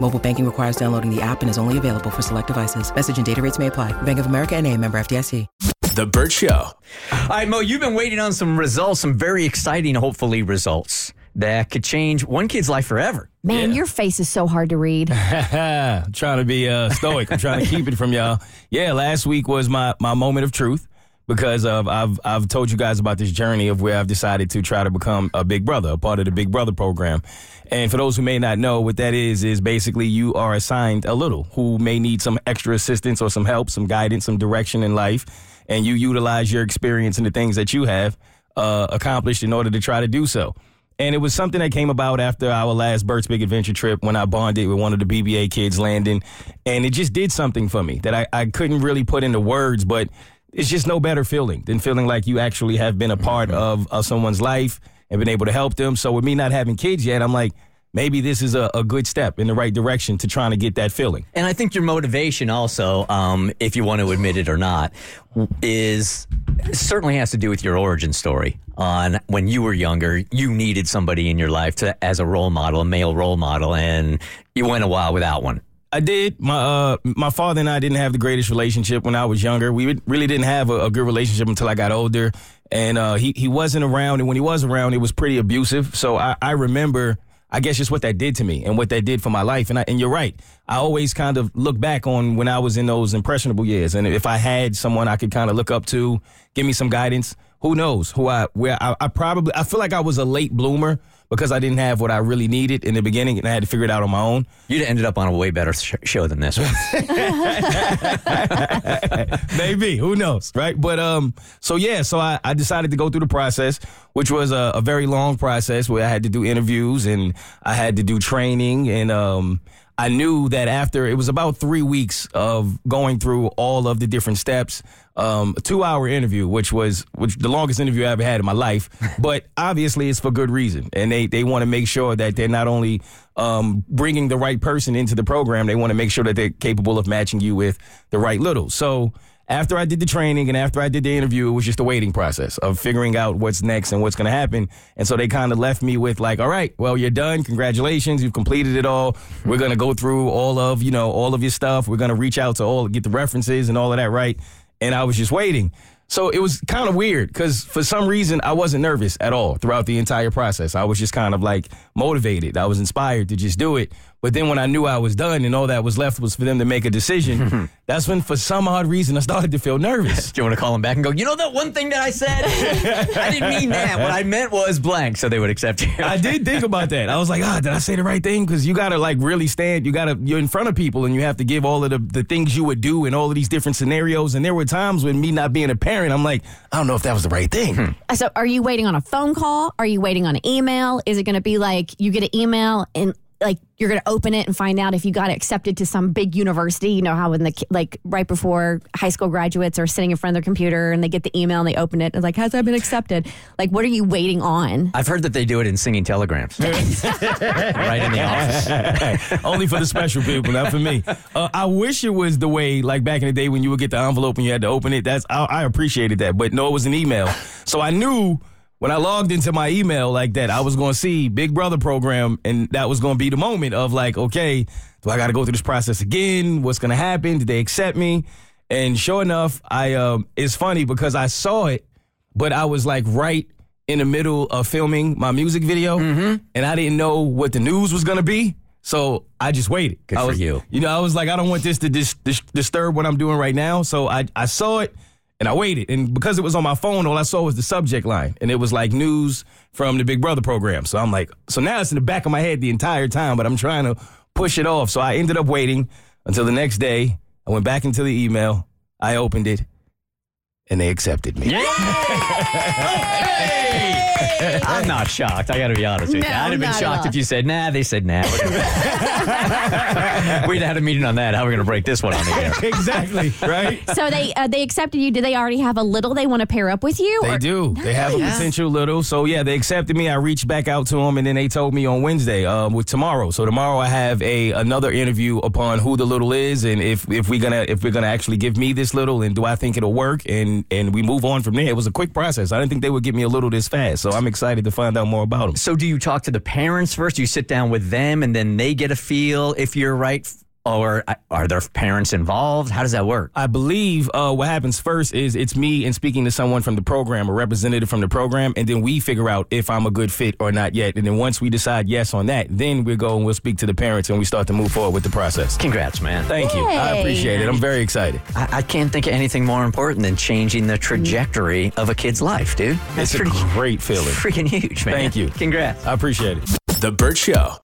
Mobile banking requires downloading the app and is only available for select devices. Message and data rates may apply. Bank of America and a member FDIC. The Bert Show. All right, Moe, you've been waiting on some results, some very exciting, hopefully, results that could change one kid's life forever. Man, your face is so hard to read. I'm trying to be uh, stoic. I'm trying to keep it from y'all. Yeah, last week was my, my moment of truth because of I've I've told you guys about this journey of where I've decided to try to become a big brother, a part of the Big Brother program. And for those who may not know, what that is is basically you are assigned a little who may need some extra assistance or some help, some guidance, some direction in life, and you utilize your experience and the things that you have uh, accomplished in order to try to do so. And it was something that came about after our last Bert's Big Adventure trip when I bonded with one of the BBA kids, Landon. And it just did something for me that I, I couldn't really put into words, but it's just no better feeling than feeling like you actually have been a part of, of someone's life and been able to help them. So with me not having kids yet, I'm like, maybe this is a, a good step in the right direction to trying to get that feeling. And I think your motivation also, um, if you want to admit it or not, is certainly has to do with your origin story on when you were younger, you needed somebody in your life to as a role model, a male role model, and you went a while without one. I did. My uh, my father and I didn't have the greatest relationship when I was younger. We really didn't have a, a good relationship until I got older, and uh, he he wasn't around. And when he was around, it was pretty abusive. So I, I remember, I guess, just what that did to me and what that did for my life. And I, and you're right. I always kind of look back on when I was in those impressionable years, and if I had someone I could kind of look up to, give me some guidance. Who knows who I where I, I probably I feel like I was a late bloomer because I didn't have what I really needed in the beginning and I had to figure it out on my own. You'd ended up on a way better sh- show than this one. Maybe. Who knows? Right. But um, so yeah, so I, I decided to go through the process, which was a, a very long process where I had to do interviews and I had to do training and um I knew that after it was about three weeks of going through all of the different steps, um, a two hour interview, which was which the longest interview I ever had in my life. but obviously, it's for good reason, and they they want to make sure that they're not only um, bringing the right person into the program, they want to make sure that they're capable of matching you with the right little. So after I did the training and after I did the interview, it was just a waiting process of figuring out what's next and what's going to happen. And so they kind of left me with like, all right, well, you're done. Congratulations. You've completed it all. We're going to go through all of, you know, all of your stuff. We're going to reach out to all, get the references and all of that right. And I was just waiting. So it was kind of weird because for some reason I wasn't nervous at all throughout the entire process. I was just kind of like motivated. I was inspired to just do it. But then when I knew I was done and all that was left was for them to make a decision, that's when for some odd reason I started to feel nervous. Do you want to call them back and go, you know that one thing that I said? I didn't mean that. What I meant was blank, so they would accept you. I did think about that. I was like, ah, did I say the right thing? Because you got to like really stand. You got to, you're in front of people and you have to give all of the, the things you would do in all of these different scenarios. And there were times when me not being a parent, I'm like, I don't know if that was the right thing. Hmm. Uh, so, are you waiting on a phone call? Are you waiting on an email? Is it going to be like you get an email and like you're going to open it and find out if you got accepted to some big university? You know how when the like right before high school graduates are sitting in front of their computer and they get the email and they open it and like, has I been accepted? Like, what are you waiting on? I've heard that they do it in singing telegrams. right in the office. Only for the special people, not for me. Uh, I wish it was the way, like back in the day when you would get the envelope and you had to open it. That's I, I appreciated that, but no, it was an email. So I knew when I logged into my email like that, I was going to see Big Brother program, and that was going to be the moment of like, okay, do I got to go through this process again? What's going to happen? Did they accept me? And sure enough, I um, it's funny because I saw it, but I was like right in the middle of filming my music video, Mm-hmm. and I didn't know what the news was going to be. So I just waited. Good I for you. You know, I was like, I don't want this to dis- dis- disturb what I'm doing right now. So I, I saw it And I waited. And because it was on my phone, all I saw was the subject line. And it was like news from the Big Brother program. So I'm like, so now it's in the back of my head the entire time, but I'm trying to push it off. So I ended up waiting until the next day. I went back into the email. I opened it and they accepted me. I'm not shocked. I got to be honest with you. No, I'd have been not at shocked all. if you said, nah, they said, nah. We'd had a meeting on that. How are we going to break this one on the air? exactly, right? So they uh, they accepted you. Do they already have a little they want to pair up with you? They or- do. They have a potential little. So yeah, they accepted me. I reached back out to them, and then they told me on Wednesday, um, with tomorrow. So tomorrow I have a another interview upon who the little is, and if if we gonna if we're gonna actually give me this little, and do I think it'll work, and and we move on from there. It was a quick process. I didn't think they would get me a little this fast, so I'm excited to find out more about them. So, do you talk to the parents first? You sit down with them, and then they get a feel if you're right, or uh, are their parents involved? How does that work? I believe uh, what happens first is it's me and speaking to someone from the program, a representative from the program, and then we figure out if I'm a good fit or not yet. And then once we decide yes on that, then we go and we'll speak to the parents and we start to move forward with the process. Congrats, man. Thank you. I appreciate it. I'm very excited. I, I can't think of anything more important than changing the trajectory of a kid's life, dude. That's It's a great feeling. freaking huge, man. Thank you. Congrats. I appreciate it. The Bert Show.